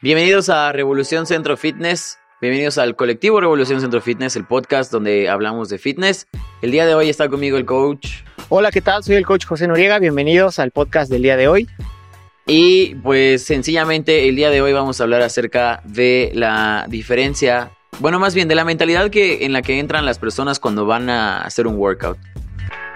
Bienvenidos a Revolución Centro Fitness. Bienvenidos al colectivo Revolución Centro Fitness, el podcast donde hablamos de fitness. El día de hoy está conmigo el coach. Hola, ¿qué tal? Soy el coach José Noriega. Bienvenidos al podcast del día de hoy. Y pues sencillamente el día de hoy vamos a hablar acerca de la diferencia, bueno, más bien de la mentalidad que en la que entran las personas cuando van a hacer un workout.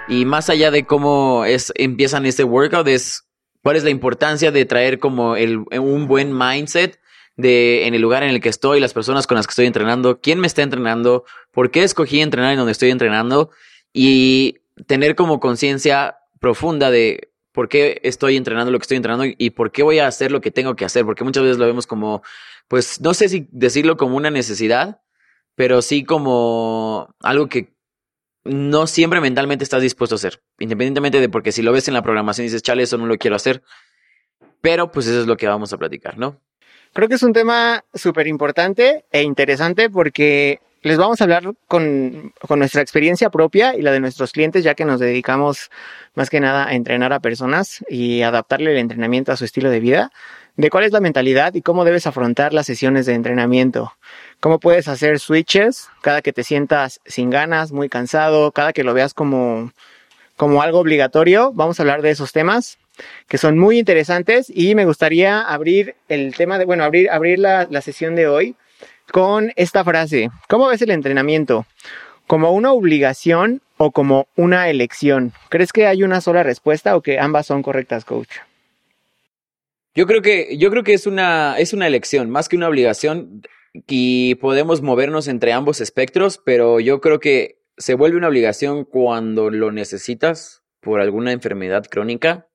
Y más allá de cómo es empiezan este workout es cuál es la importancia de traer como un buen mindset de en el lugar en el que estoy, las personas con las que estoy entrenando, quién me está entrenando, por qué escogí entrenar en donde estoy entrenando y tener como conciencia profunda de por qué estoy entrenando lo que estoy entrenando y por qué voy a hacer lo que tengo que hacer, porque muchas veces lo vemos como, pues no sé si decirlo como una necesidad, pero sí como algo que no siempre mentalmente estás dispuesto a hacer, independientemente de porque si lo ves en la programación y dices, chale, eso no lo quiero hacer, pero pues eso es lo que vamos a platicar, ¿no? Creo que es un tema súper importante e interesante porque les vamos a hablar con, con, nuestra experiencia propia y la de nuestros clientes, ya que nos dedicamos más que nada a entrenar a personas y adaptarle el entrenamiento a su estilo de vida, de cuál es la mentalidad y cómo debes afrontar las sesiones de entrenamiento. Cómo puedes hacer switches cada que te sientas sin ganas, muy cansado, cada que lo veas como, como algo obligatorio. Vamos a hablar de esos temas que son muy interesantes y me gustaría abrir el tema de, bueno, abrir, abrir la, la sesión de hoy con esta frase. ¿Cómo ves el entrenamiento? ¿Como una obligación o como una elección? ¿Crees que hay una sola respuesta o que ambas son correctas, coach? Yo creo que, yo creo que es una, es una elección, más que una obligación y podemos movernos entre ambos espectros, pero yo creo que se vuelve una obligación cuando lo necesitas por alguna enfermedad crónica,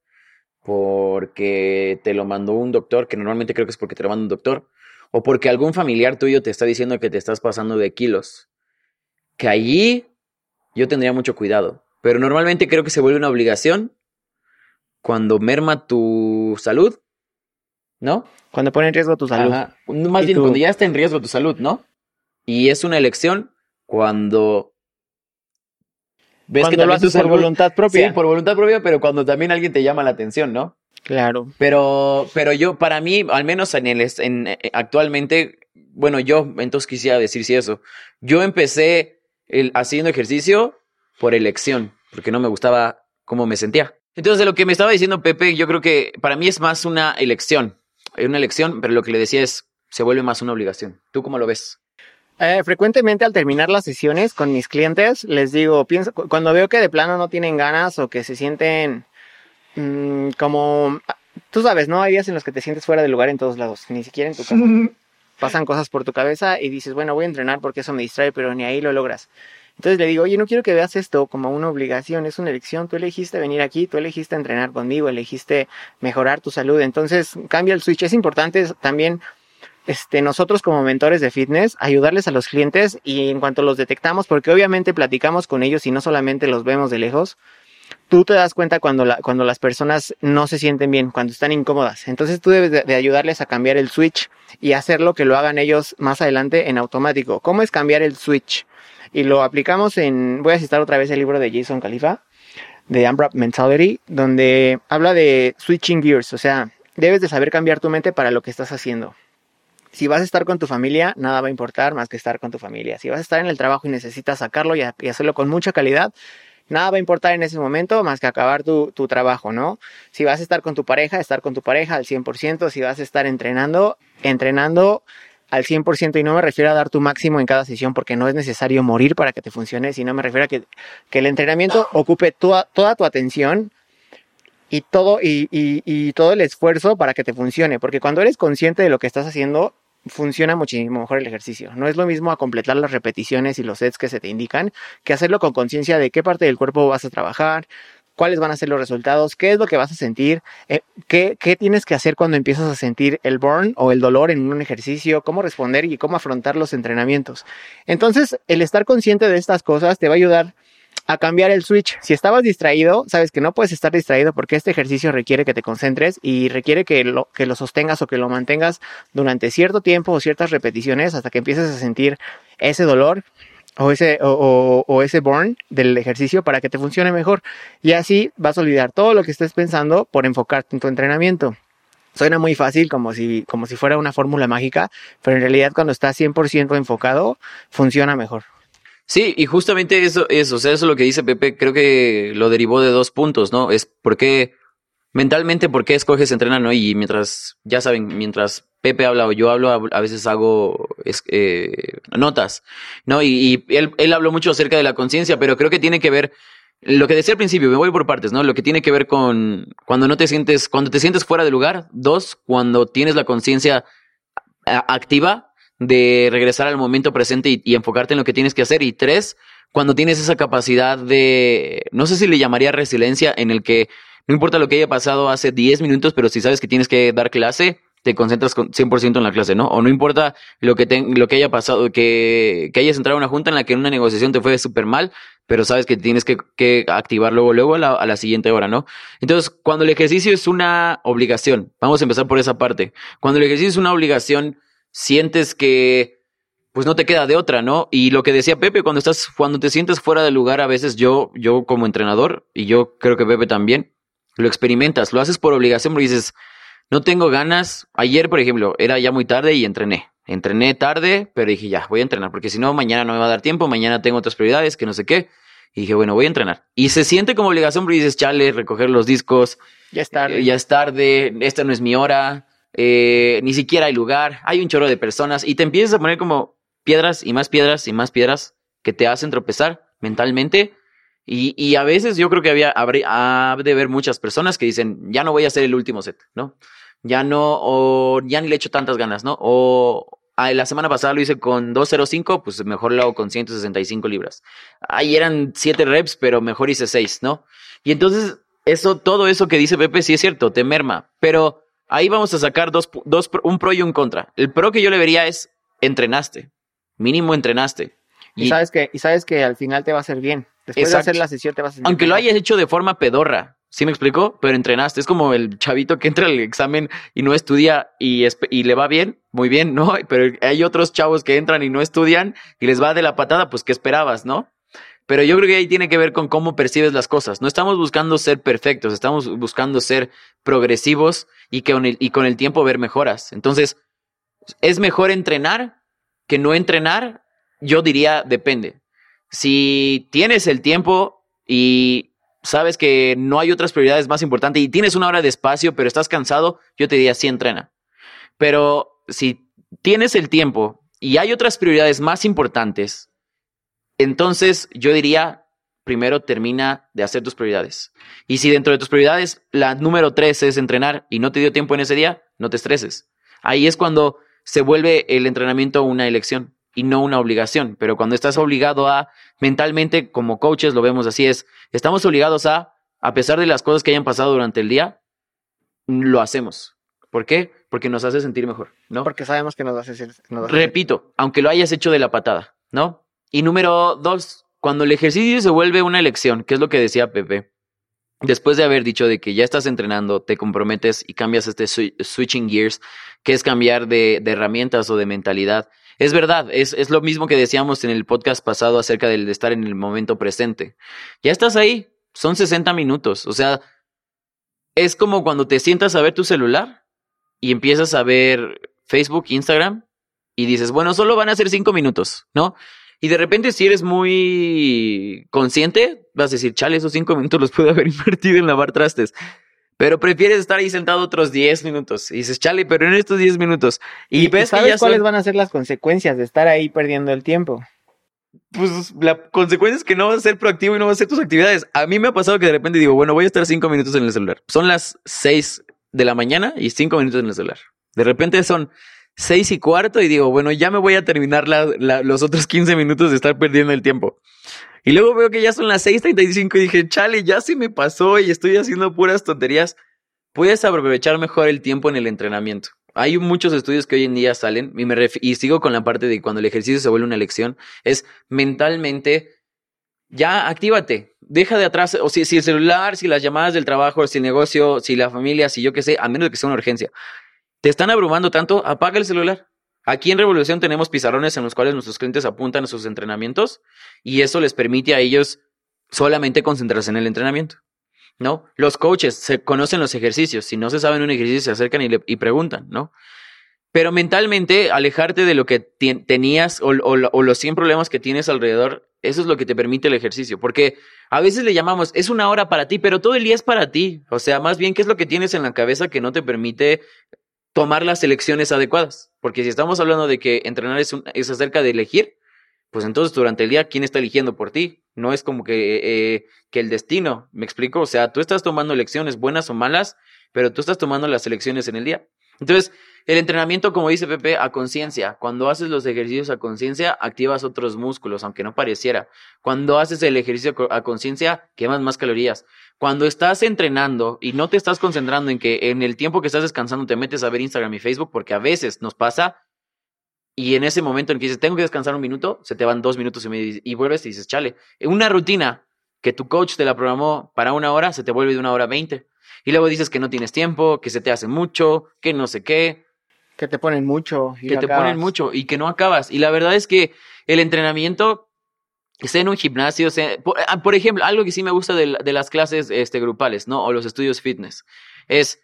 porque te lo mandó un doctor, que normalmente creo que es porque te lo manda un doctor, o porque algún familiar tuyo te está diciendo que te estás pasando de kilos. Que allí yo tendría mucho cuidado, pero normalmente creo que se vuelve una obligación cuando merma tu salud ¿no? Cuando pone en riesgo tu salud. Más bien, cuando ya está en riesgo tu salud, ¿no? Y es una elección cuando ves cuando que lo haces por voluntad propia. Sí, por voluntad propia, pero cuando también alguien te llama la atención, ¿no? Claro. Pero, pero yo, para mí, al menos en el, en, eh, actualmente, bueno, yo entonces quisiera decir si eso. Yo empecé el, haciendo ejercicio por elección, porque no me gustaba cómo me sentía. Entonces, de lo que me estaba diciendo Pepe, yo creo que para mí es más una elección una elección, pero lo que le decía es, se vuelve más una obligación. ¿Tú cómo lo ves? Eh, frecuentemente al terminar las sesiones con mis clientes, les digo, pienso, cuando veo que de plano no tienen ganas o que se sienten mmm, como, tú sabes, ¿no? Hay días en los que te sientes fuera del lugar en todos lados, ni siquiera en tu casa. Pasan cosas por tu cabeza y dices, bueno, voy a entrenar porque eso me distrae, pero ni ahí lo logras. Entonces le digo, oye, no quiero que veas esto como una obligación, es una elección, tú elegiste venir aquí, tú elegiste entrenar conmigo, elegiste mejorar tu salud, entonces cambia el switch. Es importante también este, nosotros como mentores de fitness, ayudarles a los clientes y en cuanto los detectamos, porque obviamente platicamos con ellos y no solamente los vemos de lejos, tú te das cuenta cuando, cuando las personas no se sienten bien, cuando están incómodas. Entonces tú debes de, de, ayudarles a cambiar el switch y hacerlo que lo hagan ellos más adelante en automático. ¿Cómo es cambiar el switch? y lo aplicamos en, voy a citar otra vez el libro de Jason Khalifa, de Unwrap Mentality, donde habla de switching gears, o sea, debes de saber cambiar tu mente para lo que estás haciendo. Si vas a estar con tu familia, nada va a importar más que estar con tu familia. Si vas a estar en el trabajo y necesitas sacarlo y, hacerlo con mucha calidad, nada va a importar en ese momento más que acabar tu, tu, trabajo, ¿no? Si vas a estar con tu pareja, estar con tu pareja al 100%, si vas a estar entrenando, entrenando al 100% y no me refiero a dar tu máximo en cada sesión porque no es necesario morir para que te funcione, sino me refiero a que, que el entrenamiento ocupe toda, toda tu atención y todo, y, y, y todo el esfuerzo para que te funcione, porque cuando eres consciente de lo que estás haciendo, funciona muchísimo mejor el ejercicio. No es lo mismo a completar las repeticiones y los sets que se te indican que hacerlo con conciencia de qué parte del cuerpo vas a trabajar, cuáles van a ser los resultados, qué es lo que vas a sentir, eh, qué, qué, tienes que hacer cuando empiezas a sentir el burn o el dolor en un ejercicio, cómo responder y cómo afrontar los entrenamientos. Entonces, el estar consciente de estas cosas te va a ayudar a cambiar el switch. Si estabas distraído, sabes que no puedes estar distraído porque este ejercicio requiere que te concentres y requiere que lo, que lo sostengas o que lo mantengas durante cierto tiempo o ciertas repeticiones hasta que empieces a sentir ese dolor o ese, o, o, ese burn del ejercicio para que te funcione mejor. Y así vas a olvidar todo lo que estés pensando por enfocarte en tu entrenamiento. suena muy fácil, como si, como si fuera una fórmula mágica, pero en realidad cuando estás 100% enfocado, funciona mejor. Sí, y justamente eso, eso, o sea, eso es lo que dice Pepe, creo que lo derivó de dos puntos, ¿no? Es porque mentalmente, ¿por qué escoges entrenar, no? Y mientras, ya saben, mientras Pepe habla o yo hablo, a veces hago eh, notas, ¿no? Y, y él, él habló mucho acerca de la conciencia, pero creo que tiene que ver lo que decía al principio, me voy por partes, ¿no? Lo que tiene que ver con cuando no te sientes, cuando te sientes fuera de lugar. Dos, cuando tienes la conciencia activa de regresar al momento presente y, enfocarte en lo que tienes que hacer. Y tres, cuando tienes esa capacidad de, no sé si le llamaría resiliencia, en el que no importa lo que haya pasado hace 10 minutos, pero si sabes que tienes que dar clase, te concentras 100% en la clase, ¿no? O no importa lo que, te, lo que haya pasado, que, que hayas entrado a una junta en la que en una negociación te fue súper mal, pero sabes que tienes que, que activar luego, luego a la, a la, siguiente hora, ¿no? Entonces, cuando el ejercicio es una obligación, vamos a empezar por esa parte. Cuando el ejercicio es una obligación, sientes que pues no te queda de otra, ¿no? Y lo que decía Pepe, cuando estás, cuando te sientes fuera de lugar, a veces yo, yo como entrenador, y yo creo que Pepe también, lo experimentas, lo haces por obligación, porque dices, no tengo ganas. Ayer, por ejemplo, era ya muy tarde y entrené. Entrené tarde, pero dije, ya, voy a entrenar, porque si no, mañana no me va a dar tiempo, mañana tengo otras prioridades, que no sé qué. Y dije, bueno, voy a entrenar. Y se siente como obligación, porque dices, chale, recoger los discos. Ya es tarde. Eh, ya es tarde, esta no es mi hora, eh, ni siquiera hay lugar, hay un chorro de personas, y te empiezas a poner como piedras y más piedras y más piedras que te hacen tropezar mentalmente. Y, y a veces yo creo que había, habría, ha de haber muchas personas que dicen, ya no voy a hacer el último set, ¿no? ya no, o ya ni le echo tantas ganas, ¿no? O la semana pasada lo hice con 205, pues mejor lo hago con 165 libras. Ahí eran 7 reps, pero mejor hice 6, ¿no? Y entonces, eso, todo eso que dice Pepe sí es cierto, te merma, pero ahí vamos a sacar dos, dos, un pro y un contra. El pro que yo le vería es, entrenaste, mínimo entrenaste. Y, sabes que, y sabes que al final te va a hacer bien. Después de hacer la sesión te va a hacer Aunque lo hayas hecho de forma pedorra, ¿Sí me explico? Pero entrenaste. Es como el chavito que entra al examen y no estudia y, y le va bien, muy bien, ¿no? Pero hay otros chavos que entran y no estudian y les va de la patada, pues ¿qué esperabas, no? Pero yo creo que ahí tiene que ver con cómo percibes las cosas. No estamos buscando ser perfectos, estamos buscando ser progresivos y, que con el, y con el tiempo ver mejoras. Entonces, ¿es mejor entrenar que no entrenar? Yo diría, depende. Si tienes el tiempo y sabes que no hay otras prioridades más importantes y tienes una hora de espacio, pero estás cansado, yo te diría sí entrena. Pero si tienes el tiempo y hay otras prioridades más importantes, entonces yo diría, primero termina de hacer tus prioridades. Y si dentro de tus prioridades la número tres es entrenar y no te dio tiempo en ese día, no te estreses. Ahí es cuando se vuelve el entrenamiento una elección y no una obligación. Pero cuando estás obligado a, mentalmente como coaches lo vemos así, es, estamos obligados a, a pesar de las cosas que hayan pasado durante el día, lo hacemos. ¿Por qué? Porque nos hace sentir mejor, ¿no? Porque sabemos que nos hace sentir. Repito, aunque lo hayas hecho de la patada, ¿no? Y número dos, cuando el ejercicio se vuelve una elección, que es lo que decía Pepe, después de haber dicho de que ya estás entrenando, te comprometes y cambias este switching gears, que es cambiar de, herramientas o de mentalidad, es verdad, es, es lo mismo que decíamos en el podcast pasado acerca del de estar en el momento presente. Ya estás ahí, son 60 minutos, o sea, es como cuando te sientas a ver tu celular y empiezas a ver Facebook, Instagram y dices, bueno, solo van a ser 5 minutos, ¿no? Y de repente si eres muy consciente, vas a decir, chale, esos 5 minutos los pude haber invertido en lavar trastes. Pero prefieres estar ahí sentado otros 10 minutos. Y dices, chale, pero en estos 10 minutos. Y, ves ¿sabes cuáles van a ser las consecuencias de estar ahí perdiendo el tiempo? Pues la consecuencia es que no vas a ser proactivo y no vas a hacer tus actividades. A mí me ha pasado que de repente digo, bueno, voy a estar 5 minutos en el celular. Son las 6 de la mañana y 5 minutos en el celular. De repente son 6 y cuarto y digo, bueno, ya me voy a terminar los otros 15 minutos de estar perdiendo el tiempo. Y luego veo que ya son las 6:35 y dije, chale, ya se me pasó y estoy haciendo puras tonterías. Puedes aprovechar mejor el tiempo en el entrenamiento. Hay muchos estudios que hoy en día salen y, me y sigo con la parte de cuando el ejercicio se vuelve una elección, es mentalmente, ya actívate, deja de atrás, o si, si el celular, si las llamadas del trabajo, si el negocio, si la familia, si yo qué sé, a menos que sea una urgencia, te están abrumando tanto, apaga el celular, Aquí en Revolución tenemos pizarrones en los cuales nuestros clientes apuntan a sus entrenamientos y eso les permite a ellos solamente concentrarse en el entrenamiento. ¿no? Los coaches se conocen los ejercicios. Si no se saben un ejercicio, se acercan y, le, preguntan, ¿no? Pero mentalmente, alejarte de lo que tenías o, o, los 100 problemas que tienes alrededor, eso es lo que te permite el ejercicio. Porque a veces le llamamos, es una hora para ti, pero todo el día es para ti. O sea, más bien, ¿qué es lo que tienes en la cabeza que no te permite tomar las elecciones adecuadas? Porque si estamos hablando de que entrenar es, es acerca de elegir, pues entonces durante el día, ¿quién está eligiendo por ti? No es como que, eh, que el destino, ¿me explico? O sea, tú estás tomando elecciones buenas o malas, pero tú estás tomando las elecciones en el día. Entonces, el entrenamiento, como dice Pepe, a conciencia. Cuando haces los ejercicios a conciencia, activas otros músculos, aunque no pareciera. Cuando haces el ejercicio a conciencia, quemas más calorías. Cuando estás entrenando y no te estás concentrando en que en el tiempo que estás descansando te metes a ver Instagram y Facebook, porque a veces nos pasa, y en ese momento en que dices, tengo que descansar un minuto, se te van dos minutos y, medio, y vuelves y dices, chale, una rutina que tu coach te la programó para una hora, se te vuelve de una hora veinte. Y luego dices que no tienes tiempo, que se te hace mucho, que no sé qué. Que te ponen mucho. Y que te ponen mucho y que no acabas. Y la verdad es que el entrenamiento, sea en un gimnasio, sea, ah, por, ejemplo, algo que sí me gusta de, de, las clases este, grupales, ¿no? O los estudios fitness, es,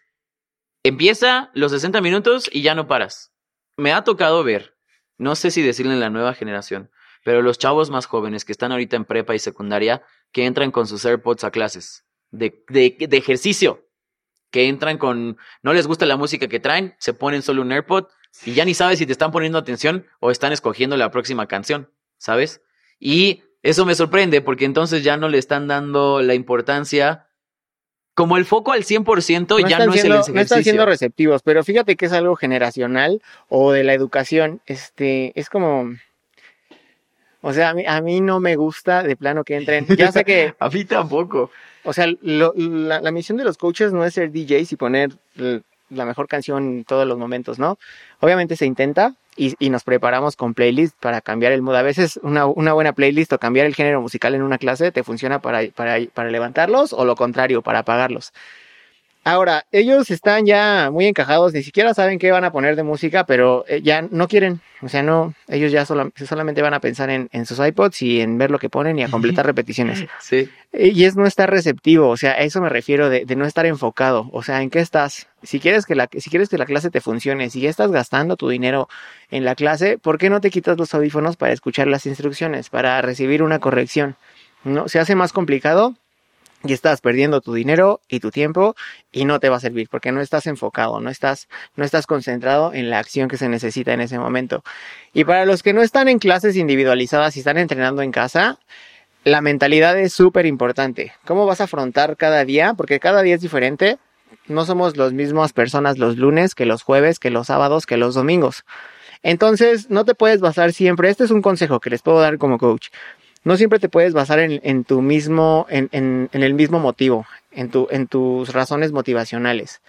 empieza los 60 minutos y ya no paras. Me ha tocado ver no sé si decirle en la nueva generación, pero los chavos más jóvenes que están ahorita en prepa y secundaria, que entran con sus AirPods a clases de, de, de ejercicio, que entran con, no les gusta la música que traen, se ponen solo un AirPod y ya ni sabes si te están poniendo atención o están escogiendo la próxima canción, ¿sabes? Y eso me sorprende porque entonces ya no le están dando la importancia como el foco al 100% ya no es el ejercicio. No están siendo receptivos, pero fíjate que es algo generacional o de la educación. Este, es como... O sea, a mí, a mí no me gusta de plano que entren. Ya sé que... a mí tampoco. O sea, la, la, misión de los coaches no es ser DJs y poner la mejor canción en todos los momentos, ¿no? Obviamente se intenta, y, nos preparamos con playlist para cambiar el mood. A veces una, una, buena playlist o cambiar el género musical en una clase te funciona para, para, para levantarlos o lo contrario, para apagarlos. Ahora, ellos están ya muy encajados, ni siquiera saben qué van a poner de música, pero eh, ya no quieren, o sea, no, ellos ya solamente van a pensar en, en, sus iPods y en ver lo que ponen y a completar repeticiones. Sí. Eh, y es no estar receptivo, o sea, a eso me refiero de, de, no estar enfocado, o sea, ¿en qué estás? Si quieres, que la, si quieres que la clase te funcione, si ya estás gastando tu dinero en la clase, ¿por qué no te quitas los audífonos para escuchar las instrucciones, para recibir una corrección? ¿No? Se hace más complicado y estás perdiendo tu dinero y tu tiempo y no te va a servir porque no estás enfocado, no estás, no estás concentrado en la acción que se necesita en ese momento. Y para los que no están en clases individualizadas y están entrenando en casa, la mentalidad es súper importante. ¿Cómo vas a afrontar cada día? Porque cada día es diferente. No somos las mismas personas los lunes que los jueves, que los sábados, que los domingos. Entonces, no te puedes basar siempre. Este es un consejo que les puedo dar como coach no siempre te puedes basar en, en tu mismo, en, en, en, el mismo motivo, en, tu, en tus razones motivacionales.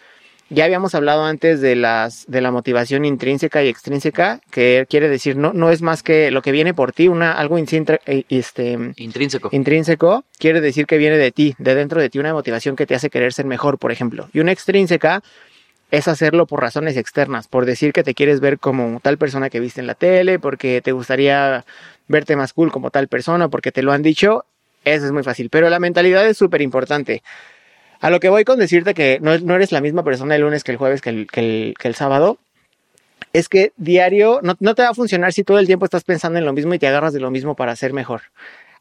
Ya habíamos hablado antes de las, de la motivación intrínseca y extrínseca, que quiere decir no, no es más que lo que viene por ti, una, algo eh, este, intrínseco. Intrínseco quiere decir que viene de ti, de dentro de ti, una motivación que te hace querer ser mejor, por ejemplo. Y una extrínseca es hacerlo por razones externas, por decir que te quieres ver como tal persona que viste en la tele, porque te gustaría verte más cool como tal persona, porque te lo han dicho, eso es muy fácil. Pero la mentalidad es súper importante. A lo que voy con decirte que no, no, eres la misma persona el lunes que el jueves que el, que el, sábado, es que diario no, no, te va a funcionar si todo el tiempo estás pensando en lo mismo y te agarras de lo mismo para ser mejor.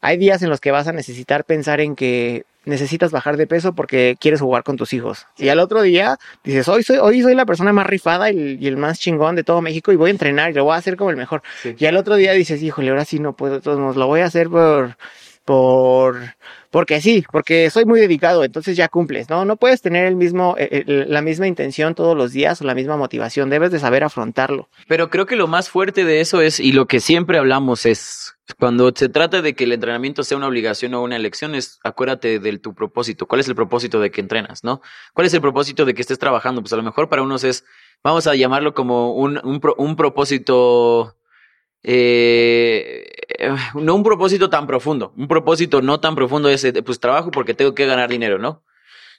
Hay días en los que vas a necesitar pensar en que necesitas bajar de peso porque quieres jugar con tus hijos. Y al otro día dices, hoy soy, hoy soy la persona más rifada y, y el más chingón de todo México y voy a entrenar y lo voy a hacer como el mejor. Sí. Y al otro día dices, híjole, ahora sí no puedo, todos nos lo voy a hacer por, por, porque sí, porque soy muy dedicado, entonces ya cumples, ¿no? No puedes tener el mismo, eh, el, la misma intención todos los días o la misma motivación, debes de saber afrontarlo. Pero creo que lo más fuerte de eso es, y lo que siempre hablamos es, cuando se trata de que el entrenamiento sea una obligación o una elección, es acuérdate de tu propósito. ¿Cuál es el propósito de que entrenas, no? ¿Cuál es el propósito de que estés trabajando? Pues a lo mejor para unos es, vamos a llamarlo como un, un, un propósito eh, no un propósito tan profundo, un propósito no tan profundo es, pues trabajo porque tengo que ganar dinero, ¿no?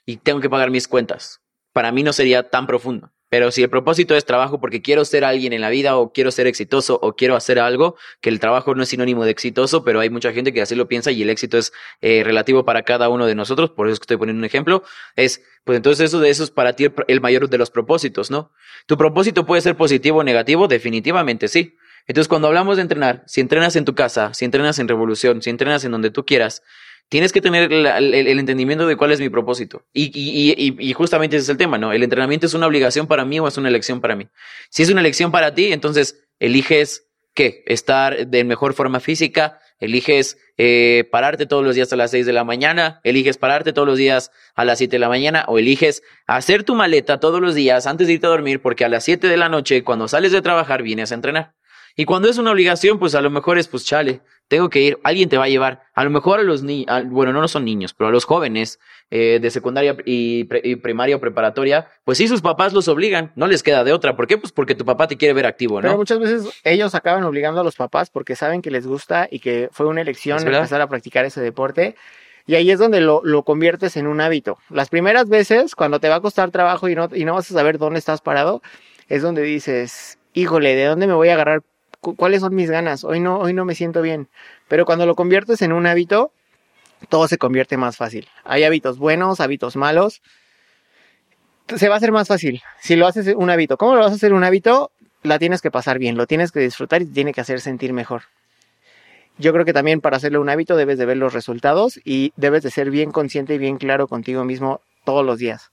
Y tengo que pagar mis cuentas. Para mí no sería tan profundo. Pero si el propósito es trabajo porque quiero ser alguien en la vida o quiero ser exitoso o quiero hacer algo, que el trabajo no es sinónimo de exitoso, pero hay mucha gente que así lo piensa y el éxito es eh, relativo para cada uno de nosotros, por eso estoy poniendo un ejemplo, es, pues entonces eso de eso es para ti el mayor de los propósitos, ¿no? ¿Tu propósito puede ser positivo o negativo? Definitivamente sí. Entonces cuando hablamos de entrenar, si entrenas en tu casa, si entrenas en Revolución, si entrenas en donde tú quieras, tienes que tener el, entendimiento de cuál es mi propósito. Y, y, y, y justamente ese es el tema, ¿no? El entrenamiento es una obligación para mí o es una elección para mí. Si es una elección para ti, entonces eliges qué? Estar de mejor forma física, eliges eh, pararte todos los días a las 6 de la mañana, eliges pararte todos los días a las 7 de la mañana o eliges hacer tu maleta todos los días antes de irte a dormir porque a las 7 de la noche cuando sales de trabajar vienes a entrenar. Y cuando es una obligación, pues a lo mejor es, pues chale, tengo que ir, alguien te va a llevar. A lo mejor a los niños, bueno, no, no son niños, pero a los jóvenes eh, de secundaria y, pre- y primaria o preparatoria, pues sí, sus papás los obligan, no les queda de otra. ¿Por qué? Pues porque tu papá te quiere ver activo, Pero ¿no? muchas veces ellos acaban obligando a los papás porque saben que les gusta y que fue una elección empezar a practicar ese deporte. Y ahí es donde lo, lo conviertes en un hábito. Las primeras veces, cuando te va a costar trabajo y no, y no vas a saber dónde estás parado, es donde dices, híjole, ¿de dónde me voy a agarrar? Cu- ¿Cuáles son mis ganas? Hoy no, hoy no me siento bien. Pero cuando lo conviertes en un hábito, todo se convierte más fácil. Hay hábitos buenos, hábitos malos. Se va a hacer más fácil si lo haces un hábito. ¿Cómo lo vas a hacer un hábito? La tienes que pasar bien, lo tienes que disfrutar y te tiene que hacer sentir mejor. Yo creo que también para hacerlo un hábito debes de ver los resultados y debes de ser bien consciente y bien claro contigo mismo todos los días.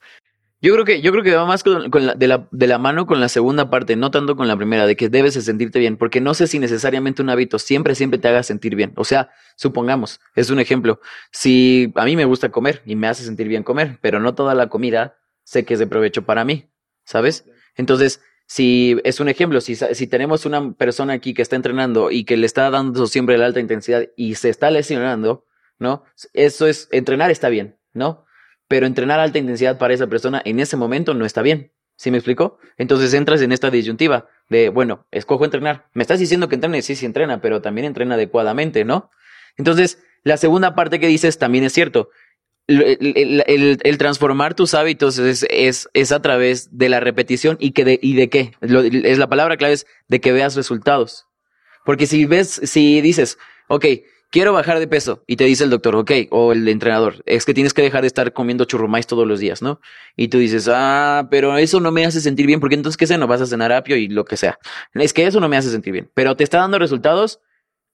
Yo creo que, yo creo que va más con, la, de, la, mano con la segunda parte, no tanto con la primera, de que debes de sentirte bien, porque no sé si necesariamente un hábito siempre, siempre te haga sentir bien. O sea, supongamos, es un ejemplo, si a mí me gusta comer y me hace sentir bien comer, pero no toda la comida sé que es de provecho para mí, ¿sabes? Entonces, si es un ejemplo, si, si tenemos una persona aquí que está entrenando y que le está dando siempre la alta intensidad y se está lesionando, ¿no? Eso es, entrenar está bien, ¿no? Pero entrenar alta intensidad para esa persona en ese momento no está bien. ¿Sí me explico? Entonces entras en esta disyuntiva de, bueno, escojo entrenar. Me estás diciendo que entrene, sí, sí entrena, pero también entrena adecuadamente, ¿no? Entonces, la segunda parte que dices también es cierto. El, transformar tus hábitos es, es, es a través de la repetición y, que de, y de qué. Es la palabra clave es de que veas resultados. Porque si ves, si dices, ok, quiero bajar de peso y te dice el doctor, ok, o el entrenador, es que tienes que dejar de estar comiendo churrumais todos los días, ¿no? Y tú dices, ah, pero eso no me hace sentir bien, porque entonces, ¿qué sé? No vas a cenar apio y lo que sea. Es que eso no me hace sentir bien, pero te está dando resultados.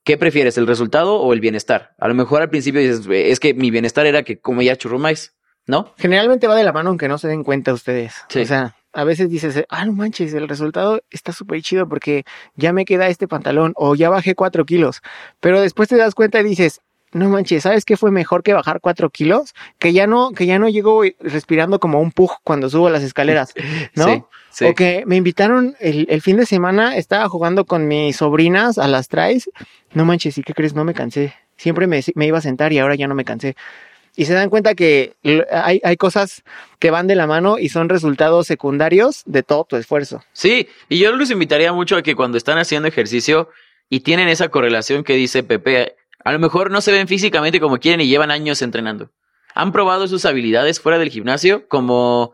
¿Qué prefieres, el resultado o el bienestar? A lo mejor al principio dices, es que mi bienestar era que comía churrumais, ¿no? Generalmente va de la mano aunque no se den cuenta ustedes. Sí. O sea, a veces dices, ah, no manches, el resultado está súper chido porque ya me queda este pantalón o ya bajé cuatro kilos. Pero después te das cuenta y dices, no manches, ¿sabes qué fue mejor que bajar cuatro kilos? Que ya no, que ya no llego respirando como un pug cuando subo las escaleras, ¿no? Sí, sí. O que me invitaron el, el fin de semana, estaba jugando con mis sobrinas a las traes. No manches, ¿y qué crees? No me cansé. Siempre me, me iba a sentar y ahora ya no me cansé. Y se dan cuenta que hay, hay cosas que van de la mano y son resultados secundarios de todo tu esfuerzo. Sí, y yo los invitaría mucho a que cuando están haciendo ejercicio y tienen esa correlación que dice Pepe, a lo mejor no se ven físicamente como quieren y llevan años entrenando. Han probado sus habilidades fuera del gimnasio, como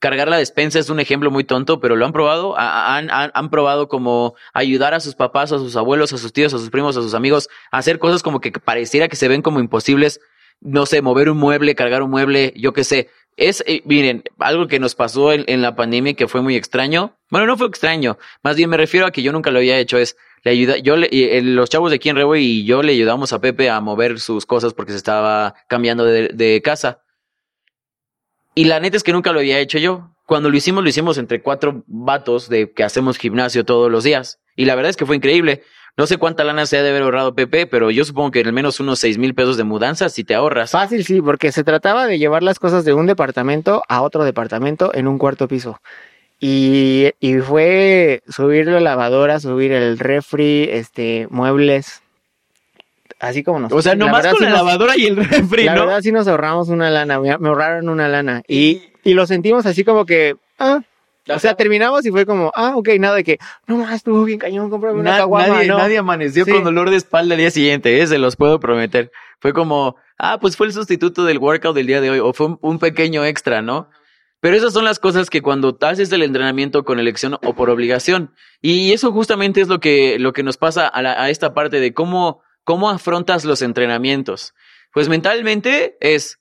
cargar la despensa es un ejemplo muy tonto, pero lo han probado. Ha- Han, han, han probado como ayudar a sus papás, a sus abuelos, a sus tíos, a sus primos, a sus amigos, a hacer cosas como que pareciera que se ven como imposibles. No sé, mover un mueble, cargar un mueble, yo qué sé. Es, eh, miren, algo que nos pasó en, en la pandemia que fue muy extraño. Bueno, no fue extraño. Más bien me refiero a que yo nunca lo había hecho. Es, le ayuda, yo le, los chavos de aquí en Rebo y yo le ayudamos a Pepe a mover sus cosas porque se estaba cambiando de, de casa. Y la neta es que nunca lo había hecho yo. Cuando lo hicimos, lo hicimos entre cuatro vatos de que hacemos gimnasio todos los días. Y la verdad es que fue increíble. No sé cuánta lana se ha de haber ahorrado Pepe, pero yo supongo que al menos unos seis mil pesos de mudanza si te ahorras. Fácil, sí, porque se trataba de llevar las cosas de un departamento a otro departamento en un cuarto piso. Y, y fue subir la lavadora, subir el refri, este, muebles. Así como nos. O sea, la nomás con sí la nos- lavadora y el refri, La ¿no? verdad sí nos ahorramos una lana, me, me ahorraron una lana. Y, y lo sentimos así como que, ah, o sea, terminamos y fue como, ah, ok, nada de que, no más, estuvo bien cañón, cómprame una Na- caguama, nadie, ¿no? nadie amaneció Sí. con dolor de espalda el día siguiente, ¿eh? se los puedo prometer. Fue como, ah, pues fue el sustituto del workout del día de hoy, o fue un, un pequeño extra, ¿no? Pero esas son las cosas que cuando haces el entrenamiento con elección o por obligación. Y eso justamente es lo que, lo que nos pasa a, la- a esta parte de cómo, cómo afrontas los entrenamientos. Pues mentalmente es,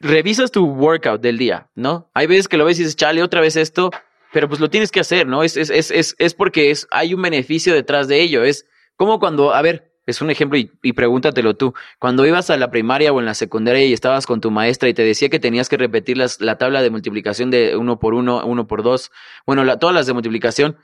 revisas tu workout del día, ¿no? Hay veces que lo ves y dices, chale, otra vez esto, pero pues lo tienes que hacer, ¿no? Es, es, es, es, es porque es, hay un beneficio detrás de ello. Es como cuando, a ver, es un ejemplo y, y pregúntatelo tú. Cuando ibas a la primaria o en la secundaria y estabas con tu maestra y te decía que tenías que repetir las, la tabla de multiplicación de uno por uno, uno por dos, bueno, la- todas las de multiplicación,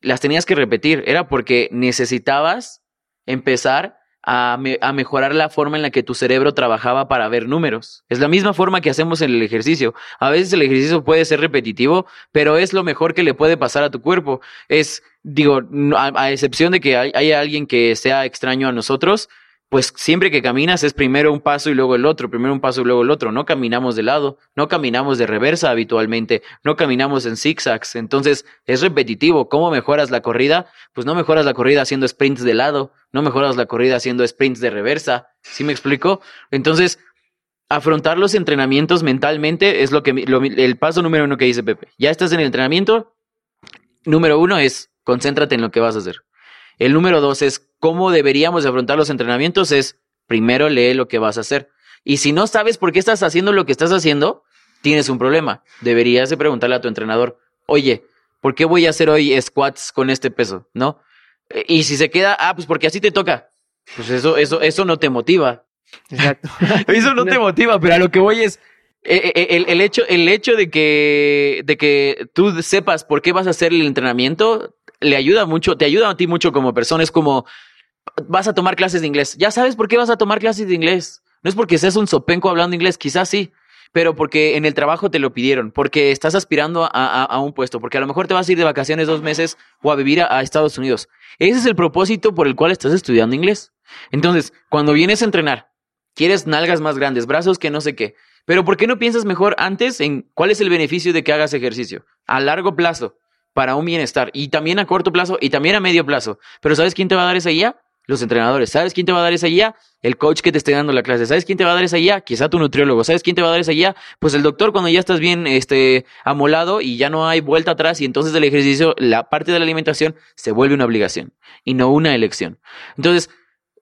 las tenías que repetir. Era porque necesitabas empezar a, me- a mejorar la forma en la que tu cerebro trabajaba para ver números. Es la misma forma que hacemos en el ejercicio. A veces el ejercicio puede ser repetitivo, pero es lo mejor que le puede pasar a tu cuerpo. Es, digo, a, a excepción de que hay, haya alguien que sea extraño a nosotros, pues siempre que caminas es primero un paso y luego el otro, primero un paso y luego el otro. No caminamos de lado, no caminamos de reversa habitualmente, no caminamos en zigzags. Entonces es repetitivo. ¿Cómo mejoras la corrida? Pues no mejoras la corrida haciendo sprints de lado, no mejoras la corrida haciendo sprints de reversa. ¿Sí me explico? Entonces, afrontar los entrenamientos mentalmente es lo que lo el paso número uno que dice Pepe. Ya estás en el entrenamiento. Número uno es concéntrate en lo que vas a hacer. El número dos es cómo deberíamos de afrontar los entrenamientos es primero lee lo que vas a hacer. Y si no sabes por qué estás haciendo lo que estás haciendo, tienes un problema. Deberías de preguntarle a tu entrenador, oye, ¿por qué voy a hacer hoy squats con este peso? ¿No? Y si se queda, ah, pues porque así te toca. Pues eso, eso, eso no te motiva. Exacto. Eso no te motiva, pero a lo que voy es eh, eh, el, el hecho, el hecho de que, de que tú sepas por qué vas a hacer el entrenamiento le ayuda mucho, te ayuda a ti mucho como persona. Es como vas a tomar clases de inglés. Ya sabes por qué vas a tomar clases de inglés. No es porque seas un sopenco hablando inglés, quizás sí, pero porque en el trabajo te lo pidieron, porque estás aspirando a, un puesto, porque a lo mejor te vas a ir de vacaciones dos meses o a vivir a Estados Unidos. Ese es el propósito por el cual estás estudiando inglés. Entonces, cuando vienes a entrenar, quieres nalgas más grandes, brazos que no sé qué, pero ¿por qué no piensas mejor antes en cuál es el beneficio de que hagas ejercicio? A largo plazo, para un bienestar, y también a corto plazo, y también a medio plazo. Pero ¿sabes quién te va a dar esa guía? Los entrenadores. ¿Sabes quién te va a dar esa guía? El coach que te esté dando la clase. ¿Sabes quién te va a dar esa guía? Quizá tu nutriólogo. ¿Sabes quién te va a dar esa guía? Pues el doctor cuando ya estás bien este, amolado y ya no hay vuelta atrás y entonces el ejercicio, la parte de la alimentación se vuelve una obligación y no una elección. Entonces,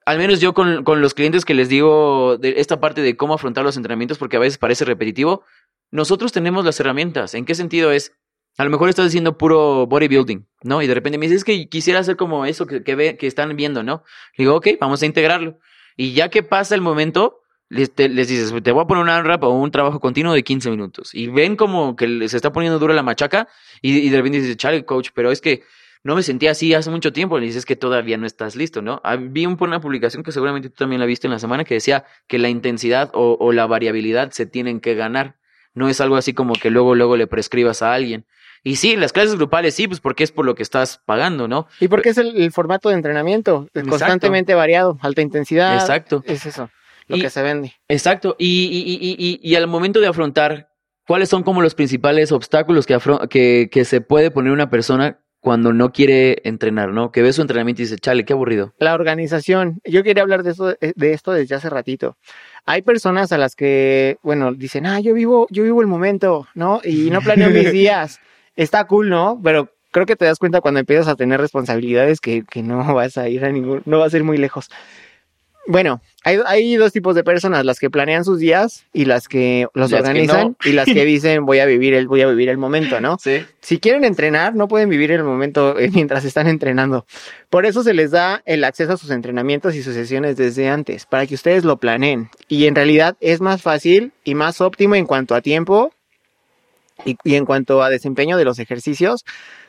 al menos yo con, con los clientes que les digo de esta parte de cómo afrontar los entrenamientos, porque a veces parece repetitivo, nosotros tenemos las herramientas. ¿En qué sentido es? A lo mejor estás haciendo puro bodybuilding, ¿no? Y de repente me dices, es que quisiera hacer como eso que, que, ve, que están viendo, ¿no? Le digo, ok, vamos a integrarlo. Y ya que pasa el momento, les, dices, te voy a poner una rap o un trabajo continuo de 15 minutos. Y ven como que les está poniendo dura la machaca y, y de repente dices, chale, coach, pero es que no me sentía así hace mucho tiempo. Le dices que todavía no estás listo, ¿no? Ah, Vi un, una publicación que seguramente tú también la viste en la semana que decía que la intensidad o, o la variabilidad se tienen que ganar. No es algo así como que luego, luego le prescribas a alguien. Y sí, las clases grupales sí, pues porque es por lo que estás pagando, ¿no? ¿Y por qué es el, el formato de entrenamiento? Exacto. Constantemente variado, alta intensidad. Exacto. Es eso, lo Y- que se vende. Exacto. Y, y, y, y, y- al momento de afrontar, ¿cuáles son como los principales obstáculos que, que, que se puede poner una persona cuando no quiere entrenar, ¿no? Que ve su entrenamiento y dice, chale, qué aburrido. La organización. Yo quería hablar de esto, de esto desde hace ratito. Hay personas a las que, bueno, dicen, ah, yo vivo, yo vivo el momento, ¿no? Y no planeo mis días. Está cool, ¿no? Pero creo que te das cuenta cuando empiezas a tener responsabilidades que, que no vas a ir a ningún, no vas a ir muy lejos. Bueno, hay, hay dos tipos de personas, las que planean sus días y las que los Las que organizan no. y las que dicen voy a vivir el, voy a vivir el momento, ¿no? Sí. Si quieren entrenar, no pueden vivir el momento eh, mientras están entrenando. Por eso se les da el acceso a sus entrenamientos y sus sesiones desde antes, para que ustedes lo planeen. Y en realidad es más fácil y más óptimo en cuanto a tiempo y, y en cuanto a desempeño de los ejercicios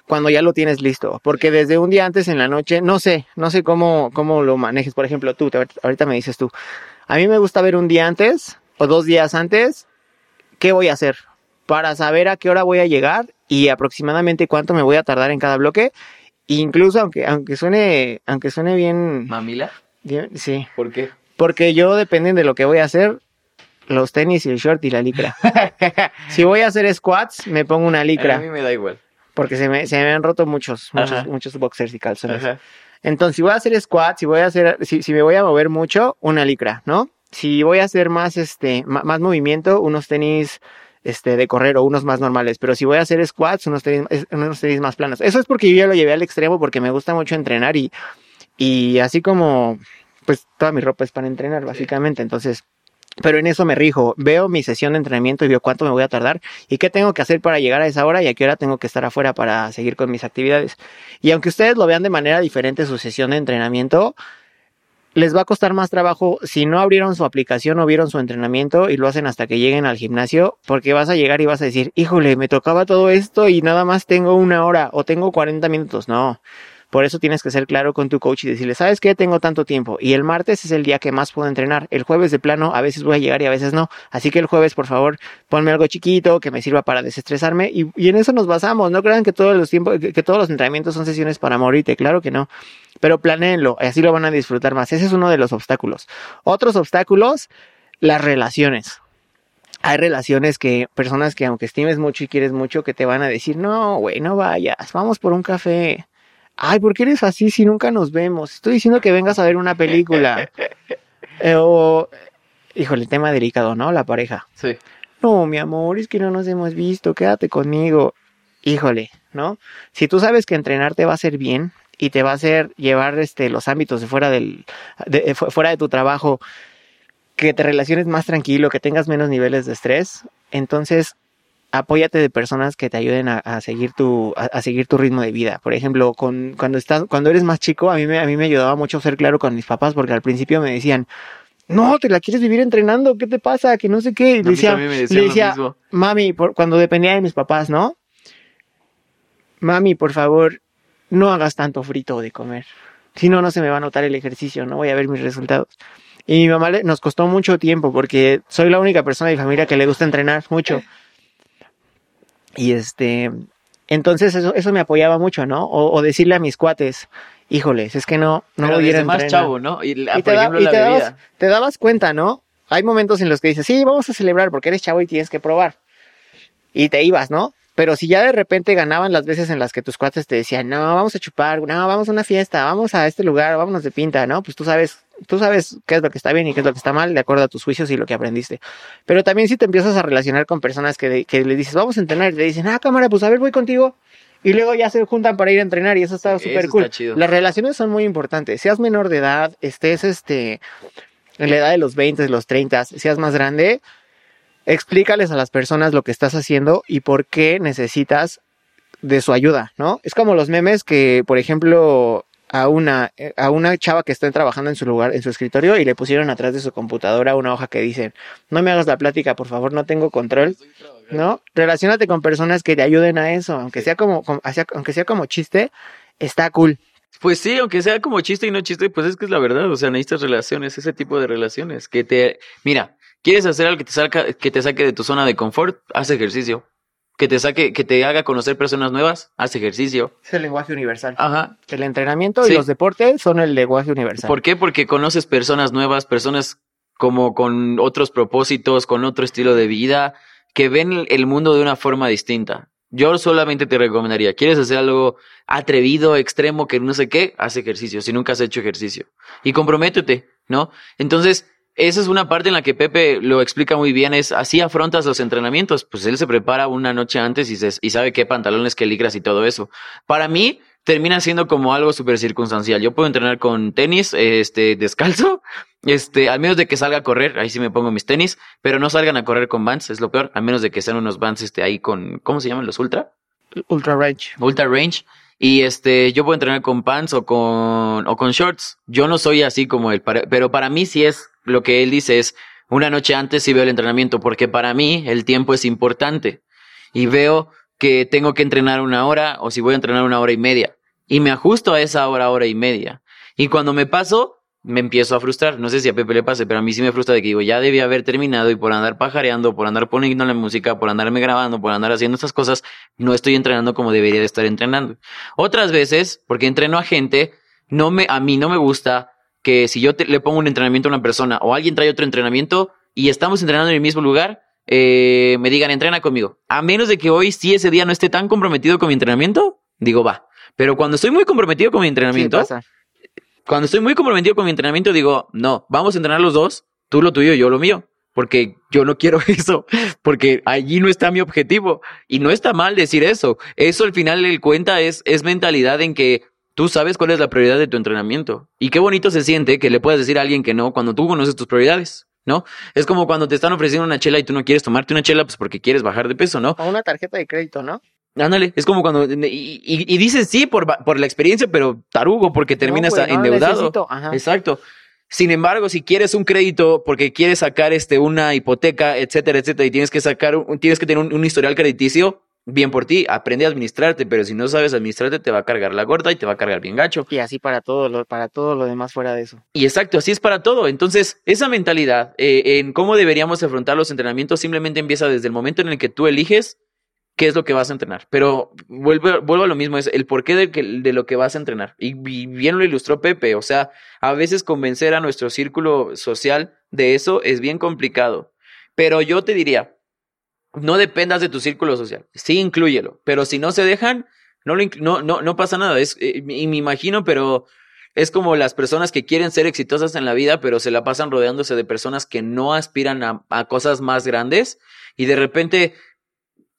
cuando ya lo tienes listo. Porque desde un día antes en la noche, no sé, no sé cómo, cómo lo manejes. Por ejemplo, tú, te- ahorita me dices tú. A mí me gusta ver un día antes o dos días antes qué voy a hacer para saber a qué hora voy a llegar y aproximadamente cuánto me voy a tardar en cada bloque. Incluso aunque, aunque suene, aunque suene bien, ¿Mamila? bien- sí, ¿Por qué? porque yo depende de lo que voy a hacer, los tenis y el short y la licra. si voy a hacer squats, me pongo una A licra, mí me da igual. porque se me, se me han roto muchos, muchos, Ajá. muchos boxers y calzones. Ajá. Entonces, si voy a hacer squats, si voy a hacer, si, si me voy a mover mucho, una licra, ¿no? Si voy a hacer más, este, más movimiento, unos tenis, este, de correr o unos más normales, pero si voy a hacer squats, unos tenis, unos tenis más planos. Eso es porque yo ya lo llevé al extremo porque me gusta mucho entrenar y, y así como, pues toda mi ropa es para entrenar, básicamente. Entonces, pero en eso me rijo. Veo mi sesión de entrenamiento y veo cuánto me voy a tardar y qué tengo que hacer para llegar a esa hora y a qué hora tengo que estar afuera para seguir con mis actividades. Y aunque ustedes lo vean de manera diferente su sesión de entrenamiento, les va a costar más trabajo si no abrieron su aplicación o vieron su entrenamiento y lo hacen hasta que lleguen al gimnasio, porque vas a llegar y vas a decir, híjole, me tocaba todo esto y nada más tengo una hora o tengo 40 minutos. No, por eso tienes que ser claro con tu coach y decirle, ¿sabes qué? Tengo tanto tiempo. Y el martes es el día que más puedo entrenar. El jueves de plano, a veces voy a llegar y a veces no. Así que el jueves, por favor, ponme algo chiquito que me sirva para desestresarme. Y, en eso nos basamos. No crean que todos los tiempos, que, todos los entrenamientos son sesiones para morirte. Claro que no. Pero planeenlo, así lo van a disfrutar más. Ese es uno de los obstáculos. Otros obstáculos, las relaciones hay relaciones que, personas que aunque estimes mucho y quieres mucho, que te van a decir, no, güey, no vayas, vamos por un café ay, ¿por qué eres así si nunca nos vemos? Estoy diciendo que vengas a ver una película. Eh, o, híjole, tema delicado, ¿no? La pareja. Sí. No, mi amor, es que no nos hemos visto, quédate conmigo. Híjole, ¿no? Si tú sabes que entrenar te va a hacer bien y te va a hacer llevar este, los ámbitos de fuera, del, de, fuera de tu trabajo, que te relaciones más tranquilo, que tengas menos niveles de estrés, entonces apóyate de personas que te ayuden a, seguir tu a, seguir tu ritmo de vida. Por ejemplo, con, cuando estás cuando eres más chico, a mí me a mí me ayudaba mucho ser claro con mis papás porque al principio me decían, "No, te la quieres vivir entrenando, ¿qué te pasa? Que no sé qué." Y le decía, le decía "Mami, por, cuando dependía de mis papás, ¿no? Mami, por favor, no hagas tanto frito de comer. Si no no se me va a notar el ejercicio, no voy a ver mis resultados." Y mi mamá le, nos costó mucho tiempo porque soy la única persona de mi familia que le gusta entrenar mucho. Y este, entonces eso, eso me apoyaba mucho, ¿no? O, decirle a mis cuates, híjoles, es que no, no lo dieron más chavo, ¿no? Y, te, dabas, te dabas cuenta, ¿no? Hay momentos en los que dices, sí, vamos a celebrar porque eres chavo y tienes que probar. Y te ibas, ¿no? Pero si ya de repente ganaban las veces en las que tus cuates te decían, no, vamos a chupar, no, vamos a una fiesta, vamos a este lugar, vámonos de pinta, ¿no? Pues tú sabes tú sabes qué es lo que está bien y qué es lo que está mal de acuerdo a tus juicios y lo que aprendiste. Pero también si te empiezas a relacionar con personas que, que le dices, vamos a entrenar, y te dicen, ah, cámara, pues a ver, voy contigo. Y luego ya se juntan para ir a entrenar y eso está súper cool. Las relaciones son muy importantes. Seas menor de edad, estés este, en la edad de los 20, de los 30, seas más grande, explícales a las personas lo que estás haciendo y por qué necesitas de su ayuda, ¿no? Es como los memes que, por ejemplo, a una, a una chava que está trabajando en su lugar, en su escritorio, y le pusieron atrás de su computadora una hoja que dice, no me hagas la plática, por favor, no tengo control. ¿No? Relaciónate con personas que te ayuden a eso, aunque sea como, aunque sea como chiste, está cool. Pues sí, aunque sea como chiste y no chiste, pues es que es la verdad, o sea, necesitas relaciones, ese tipo de relaciones, que te, mira, quieres hacer algo que te saca, que te saque de tu zona de confort, haz ejercicio que te saque, que te haga conocer personas nuevas, haz ejercicio. Es el lenguaje universal. Ajá. El entrenamiento y los deportes son el lenguaje universal. ¿Por qué? Porque conoces personas nuevas, personas como con otros propósitos, con otro estilo de vida, que ven el mundo de una forma distinta. Yo solamente te recomendaría, ¿quieres hacer algo atrevido, extremo, que no sé qué? Haz ejercicio, si nunca has hecho ejercicio. Y comprométete, ¿no? Entonces, esa es una parte en la que Pepe lo explica muy bien, es así afrontas los entrenamientos, pues él se prepara una noche antes y, y sabe qué pantalones, qué ligras y todo eso. Para mí termina siendo como algo súper circunstancial. Yo puedo entrenar con tenis, este, descalzo, este, al menos de que salga a correr, ahí sí me pongo mis tenis, pero no salgan a correr con Vans, es lo peor, al menos de que sean unos Vans, este, ahí con, ¿cómo se llaman los Ultra? Ultra Range. Ultra Range. Y este, yo puedo entrenar con pants o con, o con shorts. Yo no soy así como él, pero para mí sí es lo que él dice es una noche antes sí veo el entrenamiento, porque para mí el tiempo es importante. Y veo que tengo que entrenar una hora o si voy a entrenar una hora y media. Y me ajusto a esa hora, hora y media. Y cuando me paso, me empiezo a frustrar. No sé si a Pepe le pase, pero a mí sí me frustra de que digo, ya debía haber terminado y por andar pajareando, por andar poniendo la música, por andarme grabando, por andar haciendo estas cosas, no estoy entrenando como debería de estar entrenando. Otras veces, porque entreno a gente, no me, a mí no me gusta que si yo le pongo un entrenamiento a una persona o alguien trae otro entrenamiento y estamos entrenando en el mismo lugar, eh, me digan, entrena conmigo. A menos de que hoy, si ese día no esté tan comprometido con mi entrenamiento, digo, va. Pero cuando estoy muy comprometido con mi entrenamiento, cuando estoy muy comprometido con mi entrenamiento, digo, no, vamos a entrenar los dos, tú lo tuyo, yo lo mío. porque yo no quiero eso, porque allí no está mi objetivo. Y no está mal decir eso. Eso al final el cuenta es, es mentalidad en que tú sabes cuál es la prioridad de tu entrenamiento. Y qué bonito se siente que le puedas decir a alguien que no cuando tú conoces tus prioridades. ¿No? Es como cuando te están ofreciendo una chela y tú no quieres tomarte una chela, pues porque quieres bajar de peso, ¿no? O una tarjeta de crédito, ¿no? Ándale, es como cuando. Y, y, dices sí por, por la experiencia, pero tarugo, porque terminas endeudado. Exacto. Sin embargo, si quieres un crédito porque quieres sacar este, una hipoteca, etcétera, etcétera, y tienes que sacar, un, tienes que tener un, historial crediticio, bien por ti, aprende a administrarte, pero si no sabes administrarte, te va a cargar la gorda y te va a cargar bien gacho. Y así para todo lo, para todo lo demás fuera de eso. Y exacto, así es para todo. Entonces, esa mentalidad eh, en cómo deberíamos afrontar los entrenamientos simplemente empieza desde el momento en el que tú eliges qué es lo que vas a entrenar. Pero vuelvo, vuelvo a lo mismo, es el porqué de, de lo que vas a entrenar. Y, bien lo ilustró Pepe, o sea, a veces convencer a nuestro círculo social de eso es bien complicado. Pero yo te diría, no dependas de tu círculo social, sí inclúyelo, pero si no se dejan, no, no, no, no pasa nada. Es, eh, y me imagino, pero es como las personas que quieren ser exitosas en la vida, pero se la pasan rodeándose de personas que no aspiran a, a cosas más grandes y de repente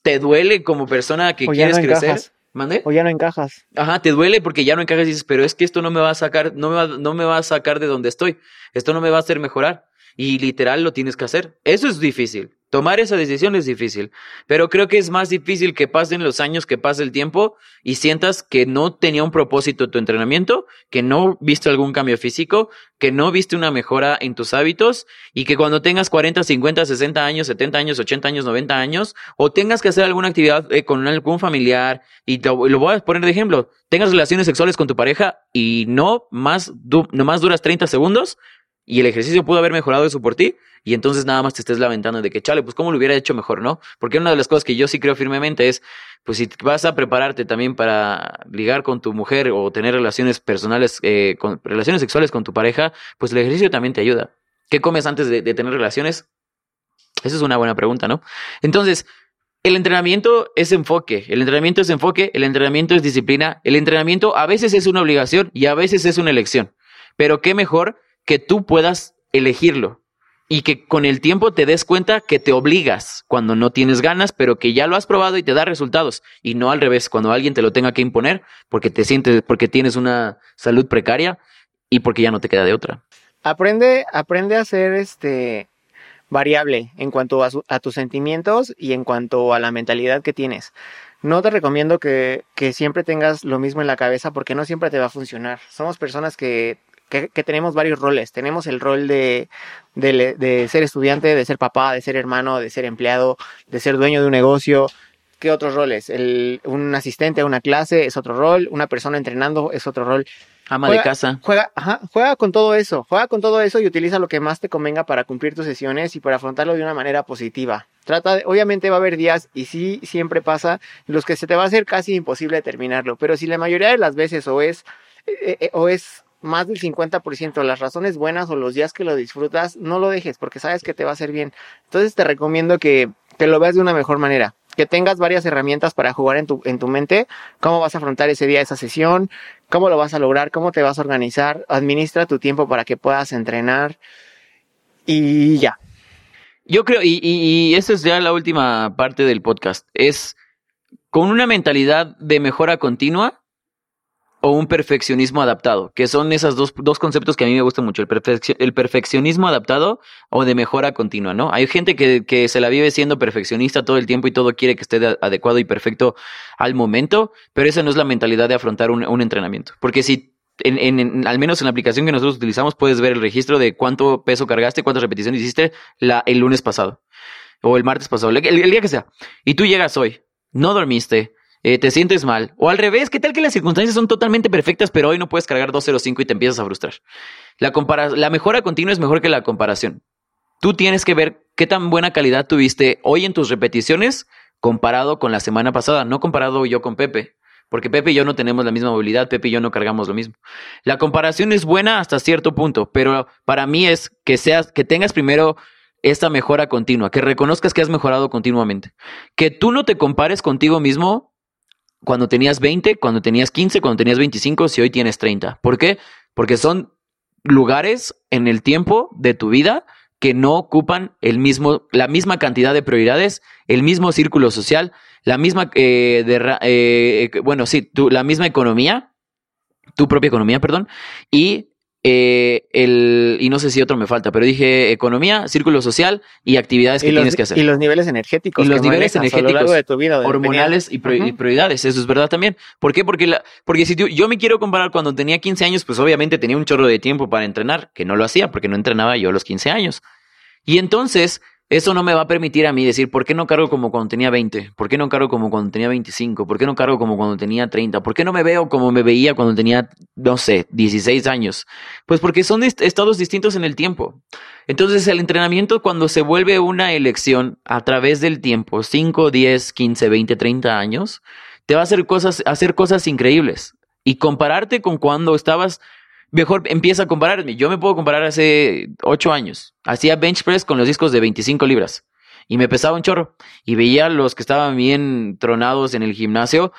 te duele como persona que quieres crecer. ¿Mande? O ya no encajas. Ajá, te duele porque ya no encajas y dices, pero es que esto no me va a sacar, no me va, no me va a sacar de donde estoy. Esto no me va a hacer mejorar. Y literal lo tienes que hacer. Eso es difícil. Tomar esa decisión es difícil, pero creo que es más difícil que pasen los años, que pase el tiempo y sientas que no tenía un propósito tu entrenamiento, que no viste algún cambio físico, que no viste una mejora en tus hábitos y que cuando tengas 40, 50, 60 años, 70 años, 80 años, 90 años o tengas que hacer alguna actividad eh, con algún familiar y lo voy a poner de ejemplo, tengas relaciones sexuales con tu pareja y no más, no más duras 30 segundos, y el ejercicio pudo haber mejorado eso por ti y entonces nada más te estés lamentando de que, chale, pues cómo lo hubiera hecho mejor, ¿no? Porque una de las cosas que yo sí creo firmemente es, pues si vas a prepararte también para ligar con tu mujer o tener relaciones personales, eh, con, relaciones sexuales con tu pareja, pues el ejercicio también te ayuda. ¿Qué comes antes de, de tener relaciones? Esa es una buena pregunta, ¿no? Entonces, el entrenamiento es enfoque, el entrenamiento es enfoque, el entrenamiento es disciplina, el entrenamiento a veces es una obligación y a veces es una elección. Pero qué mejor que tú puedas elegirlo y que con el tiempo te des cuenta que te obligas cuando no tienes ganas, pero que ya lo has probado y te da resultados y no al revés, cuando alguien te lo tenga que imponer porque te sientes porque tienes una salud precaria y porque ya no te queda de otra. Aprende aprende a ser este variable en cuanto a, tus sentimientos y en cuanto a la mentalidad que tienes. No te recomiendo que, que siempre tengas lo mismo en la cabeza porque no siempre te va a funcionar. Somos personas que que, tenemos varios roles. Tenemos el rol de, de, ser estudiante, de ser papá, de ser hermano, de ser empleado, de ser dueño de un negocio. ¿Qué otros roles? El, un asistente a una clase es otro rol, una persona entrenando es otro rol. Ama de casa. Juega, ajá, juega con todo eso, juega con todo eso y utiliza lo que más te convenga para cumplir tus sesiones y para afrontarlo de una manera positiva. Trata de, obviamente va a haber días y sí siempre pasa los que se te va a hacer casi imposible terminarlo, pero si la mayoría de las veces o es eh, eh, o es más del 50%, las razones buenas o los días que lo disfrutas, no lo dejes porque sabes que te va a hacer bien. Entonces te recomiendo que, que lo veas de una mejor manera, que tengas varias herramientas para jugar en tu, en tu mente, cómo vas a afrontar ese día, esa sesión, cómo lo vas a lograr, cómo te vas a organizar, administra tu tiempo para que puedas entrenar y ya. Yo creo, y, y, y es ya la última parte del podcast, es con una mentalidad de mejora continua, o un perfeccionismo adaptado, que son esos dos, dos conceptos que a mí me gustan mucho, el, el perfeccionismo adaptado o de mejora continua, ¿no? Hay gente que, que, se la vive siendo perfeccionista todo el tiempo y todo quiere que esté adecuado y perfecto al momento, pero esa no es la mentalidad de afrontar un, un entrenamiento, porque si en, en, al menos en la aplicación que nosotros utilizamos puedes ver el registro de cuánto peso cargaste, cuántas repeticiones hiciste la, el lunes pasado o el martes pasado, el, el día que sea, y tú llegas hoy, no dormiste, eh, te sientes mal. O al revés, ¿qué tal que las circunstancias son totalmente perfectas, pero hoy no puedes cargar 205 y te empiezas a frustrar? La, la mejora continua es mejor que la comparación. Tú tienes que ver qué tan buena calidad tuviste hoy en tus repeticiones comparado con la semana pasada, no comparado yo con Pepe. Porque Pepe y yo no tenemos la misma movilidad, Pepe y yo no cargamos lo mismo. La comparación es buena hasta cierto punto, pero para mí es que seas, que tengas primero esta mejora continua, que reconozcas que has mejorado continuamente. Que tú no te compares contigo mismo cuando tenías 20, cuando tenías 15, cuando tenías 25, si hoy tienes 30. ¿Por qué? Porque son lugares en el tiempo de tu vida que no ocupan el mismo, la misma cantidad de prioridades, el mismo círculo social, la misma, eh, de, eh, bueno, sí, tu, la misma economía, tu propia economía, perdón, y eh, el, y no sé si otro me falta, pero dije economía, círculo social y actividades que tienes que hacer. Y los niveles energéticos. Y los niveles energéticos de tu vida, hormonales y, prioridades, eso es verdad también. ¿Por qué? Porque, la, porque si yo me quiero comparar cuando tenía 15 años, pues obviamente tenía un chorro de tiempo para entrenar, que no lo hacía porque no entrenaba yo a los 15 años. Y entonces eso no me va a permitir a mí decir, ¿por qué no cargo como cuando tenía 20? ¿Por qué no cargo como cuando tenía 25? ¿Por qué no cargo como cuando tenía 30? ¿Por qué no me veo como me veía cuando tenía, no sé, 16 años? Pues porque son estados distintos en el tiempo. Entonces el entrenamiento cuando se vuelve una elección a través del tiempo, 5, 10, 15, 20, 30 años, te va a hacer cosas, hacer cosas increíbles. Y compararte con cuando estabas mejor empieza a compararme. Yo me puedo comparar hace ocho años. Hacía bench press con los discos de 25 libras y me pesaba un chorro. Y veía los que estaban bien tronados en el gimnasio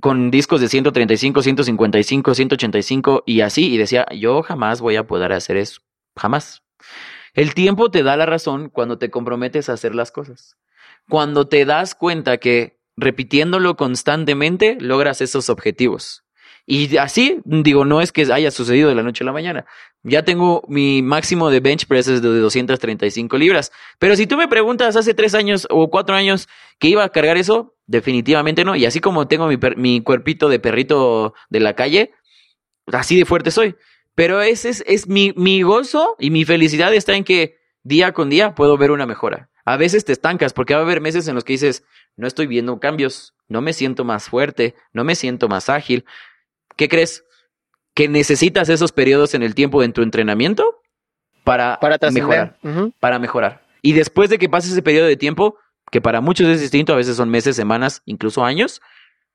con discos de 135, 155, 185 y así. Y decía, yo jamás voy a poder hacer eso. Jamás. El tiempo te da la razón cuando te comprometes a hacer las cosas. Cuando te das cuenta que repitiéndolo constantemente logras esos objetivos. Y así, digo, no es que haya sucedido de la noche a la mañana. Ya tengo mi máximo de bench presses de 235 libras. Pero si tú me preguntas hace tres años o cuatro años que iba a cargar eso, definitivamente no. Y así como tengo mi, mi cuerpito de perrito de la calle, así de fuerte soy. Pero ese es, es mi, mi gozo y mi felicidad está en que día con día puedo ver una mejora. A veces te estancas porque va a haber meses en los que dices, no estoy viendo cambios, no me siento más fuerte, no me siento más ágil, ¿qué crees? Que necesitas esos periodos en el tiempo en tu entrenamiento para, mejorar. Para mejorar. Y después de que pases ese periodo de tiempo, que para muchos es distinto, a veces son meses, semanas, incluso años,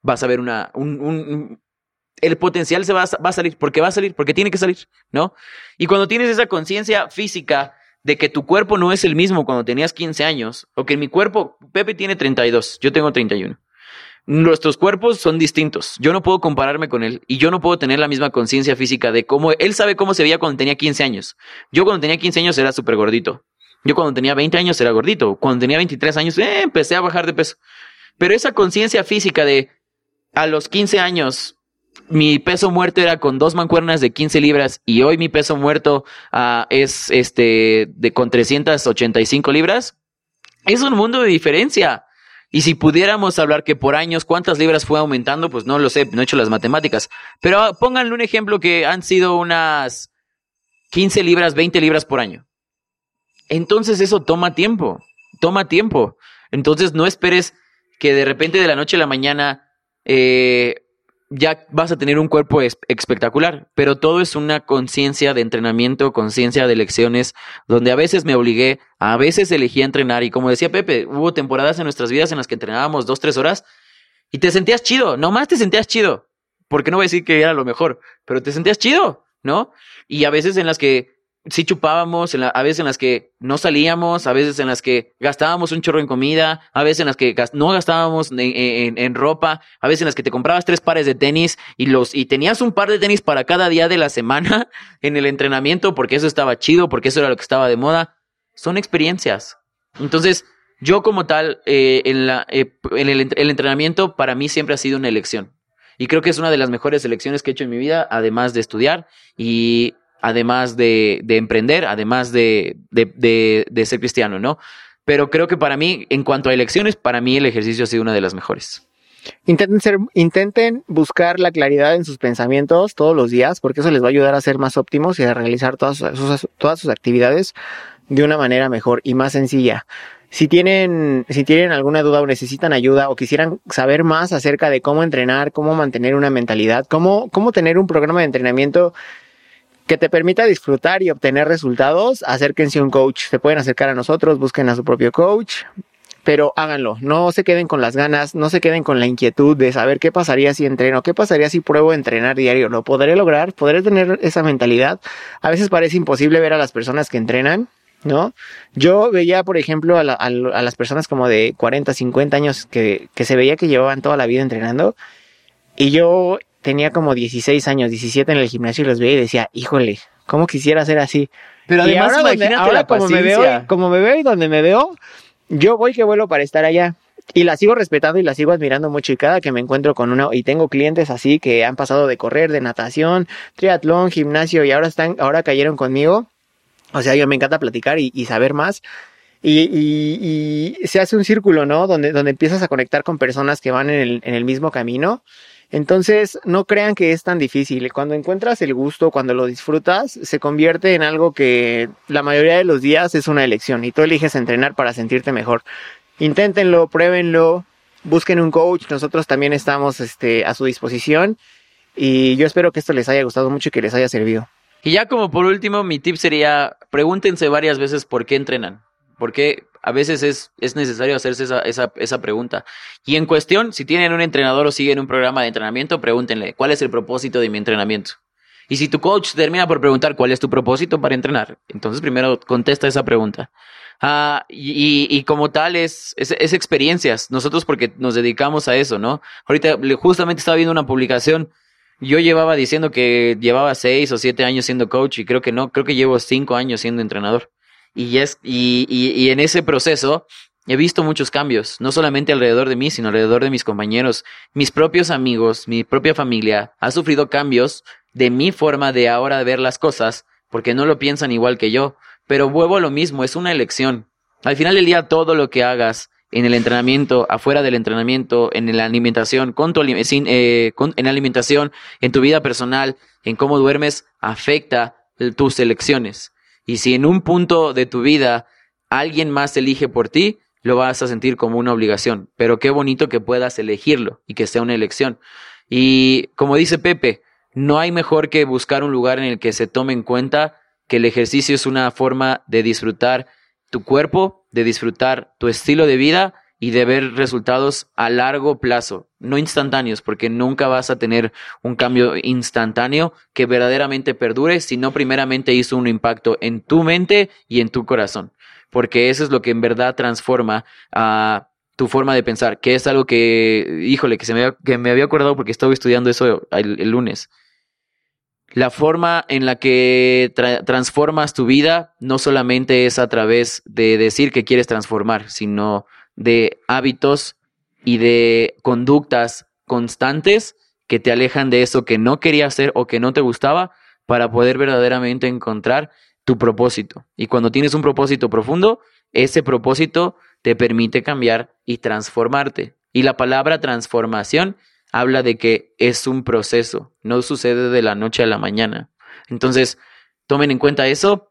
vas a ver una, un, el potencial se va a, va a, salir, porque va a salir, porque tiene que salir, ¿no? Y cuando tienes esa conciencia física de que tu cuerpo no es el mismo cuando tenías 15 años, o que mi cuerpo, Pepe tiene 32, yo tengo 31 nuestros cuerpos son distintos. Yo no puedo compararme con él y yo no puedo tener la misma conciencia física de cómo él sabe cómo se veía cuando tenía 15 años. Yo cuando tenía 15 años era súper gordito. Yo cuando tenía 20 años era gordito. Cuando tenía 23 años eh, empecé a bajar de peso. Pero esa conciencia física de a los 15 años mi peso muerto era con dos mancuernas de 15 libras y hoy mi peso muerto uh, es este de con 385 libras. Es un mundo de diferencia. Y si pudiéramos hablar que por años cuántas libras fue aumentando, pues no lo sé, no he hecho las matemáticas. Pero pónganle un ejemplo que han sido unas 15 libras, 20 libras por año. Entonces eso toma tiempo, toma tiempo. Entonces no esperes que de repente de la noche a la mañana eh, ya vas a tener un cuerpo espectacular, pero todo es una conciencia de entrenamiento, conciencia de lecciones, donde a veces me obligué, a veces elegí entrenar y como decía Pepe, hubo temporadas en nuestras vidas en las que entrenábamos dos, tres horas y te sentías chido, nomás te sentías chido, porque no voy a decir que era lo mejor, pero te sentías chido, ¿no? Y a veces en las que sí chupábamos, a veces en las que no salíamos, a veces en las que gastábamos un chorro en comida, a veces en las que no gastábamos en, ropa, a veces en las que te comprabas tres pares de tenis y los y tenías un par de tenis para cada día de la semana en el entrenamiento porque eso estaba chido, porque eso era lo que estaba de moda. Son experiencias. Entonces, yo como tal, eh, en, la, eh, en el, el entrenamiento para mí siempre ha sido una elección. Y creo que es una de las mejores elecciones que he hecho en mi vida, además de estudiar. Y además de, de emprender, además de, de, de, ser cristiano, ¿no? Pero creo que para mí, en cuanto a elecciones, para mí el ejercicio ha sido una de las mejores. Intenten, ser, intenten buscar la claridad en sus pensamientos todos los días, porque eso les va a ayudar a ser más óptimos y a realizar todas sus, todas sus actividades de una manera mejor y más sencilla. Si tienen, si tienen alguna duda o necesitan ayuda o quisieran saber más acerca de cómo entrenar, cómo mantener una mentalidad, cómo, cómo tener un programa de entrenamiento que te permita disfrutar y obtener resultados, acérquense a un coach. Se pueden acercar a nosotros, busquen a su propio coach, pero háganlo. No se queden con las ganas, no se queden con la inquietud de saber qué pasaría si entreno, qué pasaría si pruebo a entrenar diario. ¿Lo podré lograr? ¿Podré tener esa mentalidad? A veces parece imposible ver a las personas que entrenan. ¿No? Yo veía, por ejemplo, a, las personas como de 40, 50 años que, que se veía que llevaban toda la vida entrenando y yo tenía como 16 años, 17 en el gimnasio y los veía y decía, híjole, ¿Cómo quisiera ser así? Pero Y además, ahora, imagínate ahora la como me veo, como me veo y donde me veo, yo voy que vuelo para estar allá. Y la sigo respetando y la sigo admirando mucho. Y cada que me encuentro con una, y tengo clientes así que han pasado de correr, de natación, triatlón, gimnasio, y ahora están, ahora cayeron conmigo. O sea, yo me encanta platicar y, y saber más. Y, y- y se hace un círculo, ¿no? Donde, donde empiezas a conectar con personas que van en el, en el mismo camino. Entonces, no crean que es tan difícil. Cuando encuentras el gusto, cuando lo disfrutas, se convierte en algo que la mayoría de los días es una elección y tú eliges entrenar para sentirte mejor. Inténtenlo, pruébenlo, busquen un coach. Nosotros también estamos este, a su disposición y yo espero que esto les haya gustado mucho y que les haya servido. Y ya como por último, mi tip sería, pregúntense varias veces por qué entrenan. Porque a veces es, es necesario hacerse esa, esa, esa pregunta. Y en cuestión, si tienen un entrenador o siguen un programa de entrenamiento, pregúntenle, ¿cuál es el propósito de mi entrenamiento? Y si tu coach termina por preguntar cuál es tu propósito para entrenar, entonces primero contesta esa pregunta. Ah, y, y- como tal es, es, es experiencias. Nosotros porque nos dedicamos a eso, ¿no? Ahorita justamente estaba viendo una publicación yo llevaba diciendo que llevaba seis o siete años siendo coach y creo que no, creo que llevo cinco años siendo entrenador. Y, es, y, y, y en ese proceso he visto muchos cambios, no solamente alrededor de mí, sino alrededor de mis compañeros, mis propios amigos, mi propia familia. Ha sufrido cambios de mi forma de ahora ver las cosas porque no lo piensan igual que yo. Pero vuelvo a lo mismo, es una elección. Al final del día, todo lo que hagas en el entrenamiento, afuera del entrenamiento, en la alimentación, con tu sin, eh, con- en la alimentación, en tu vida personal, en cómo duermes, afecta tus elecciones. Y si en un punto de tu vida alguien más elige por ti, lo vas a sentir como una obligación. Pero qué bonito que puedas elegirlo y que sea una elección. Y como dice Pepe, no hay mejor que buscar un lugar en el que se tome en cuenta que el ejercicio es una forma de disfrutar tu cuerpo, de disfrutar tu estilo de vida y de ver resultados a largo plazo, no instantáneos, porque nunca vas a tener un cambio instantáneo que verdaderamente perdure, sino primeramente hizo un impacto en tu mente y en tu corazón, porque eso es lo que en verdad transforma a tu forma de pensar, que es algo que, híjole, que, se me, había- que me había acordado porque estaba estudiando eso el, lunes. La forma en la que tra- transformas tu vida no solamente es a través de decir que quieres transformar, sino de hábitos y de conductas constantes que te alejan de eso que no querías hacer o que no te gustaba para poder verdaderamente encontrar tu propósito. Y cuando tienes un propósito profundo, ese propósito te permite cambiar y transformarte. Y la palabra transformación habla de que es un proceso, no sucede de la noche a la mañana. Entonces, tomen en cuenta eso.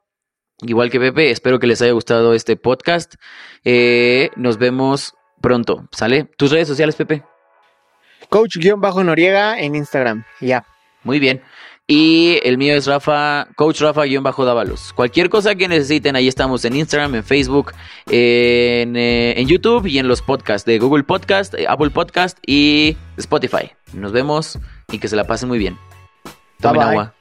Igual que Pepe, espero que les haya gustado este podcast. Eh, nos vemos pronto, ¿sale? ¿Tus redes sociales, Pepe? Coach-Noriega en Instagram. Ya. Muy bien. Y el mío es Rafa, Coach Rafa-Dávalos. Cualquier cosa que necesiten, ahí estamos en Instagram, en Facebook, en, eh, en YouTube y en los podcasts de Google Podcast, eh, Apple Podcast y Spotify. Nos vemos y que se la pasen muy bien. Tomen Bye, bye. agua.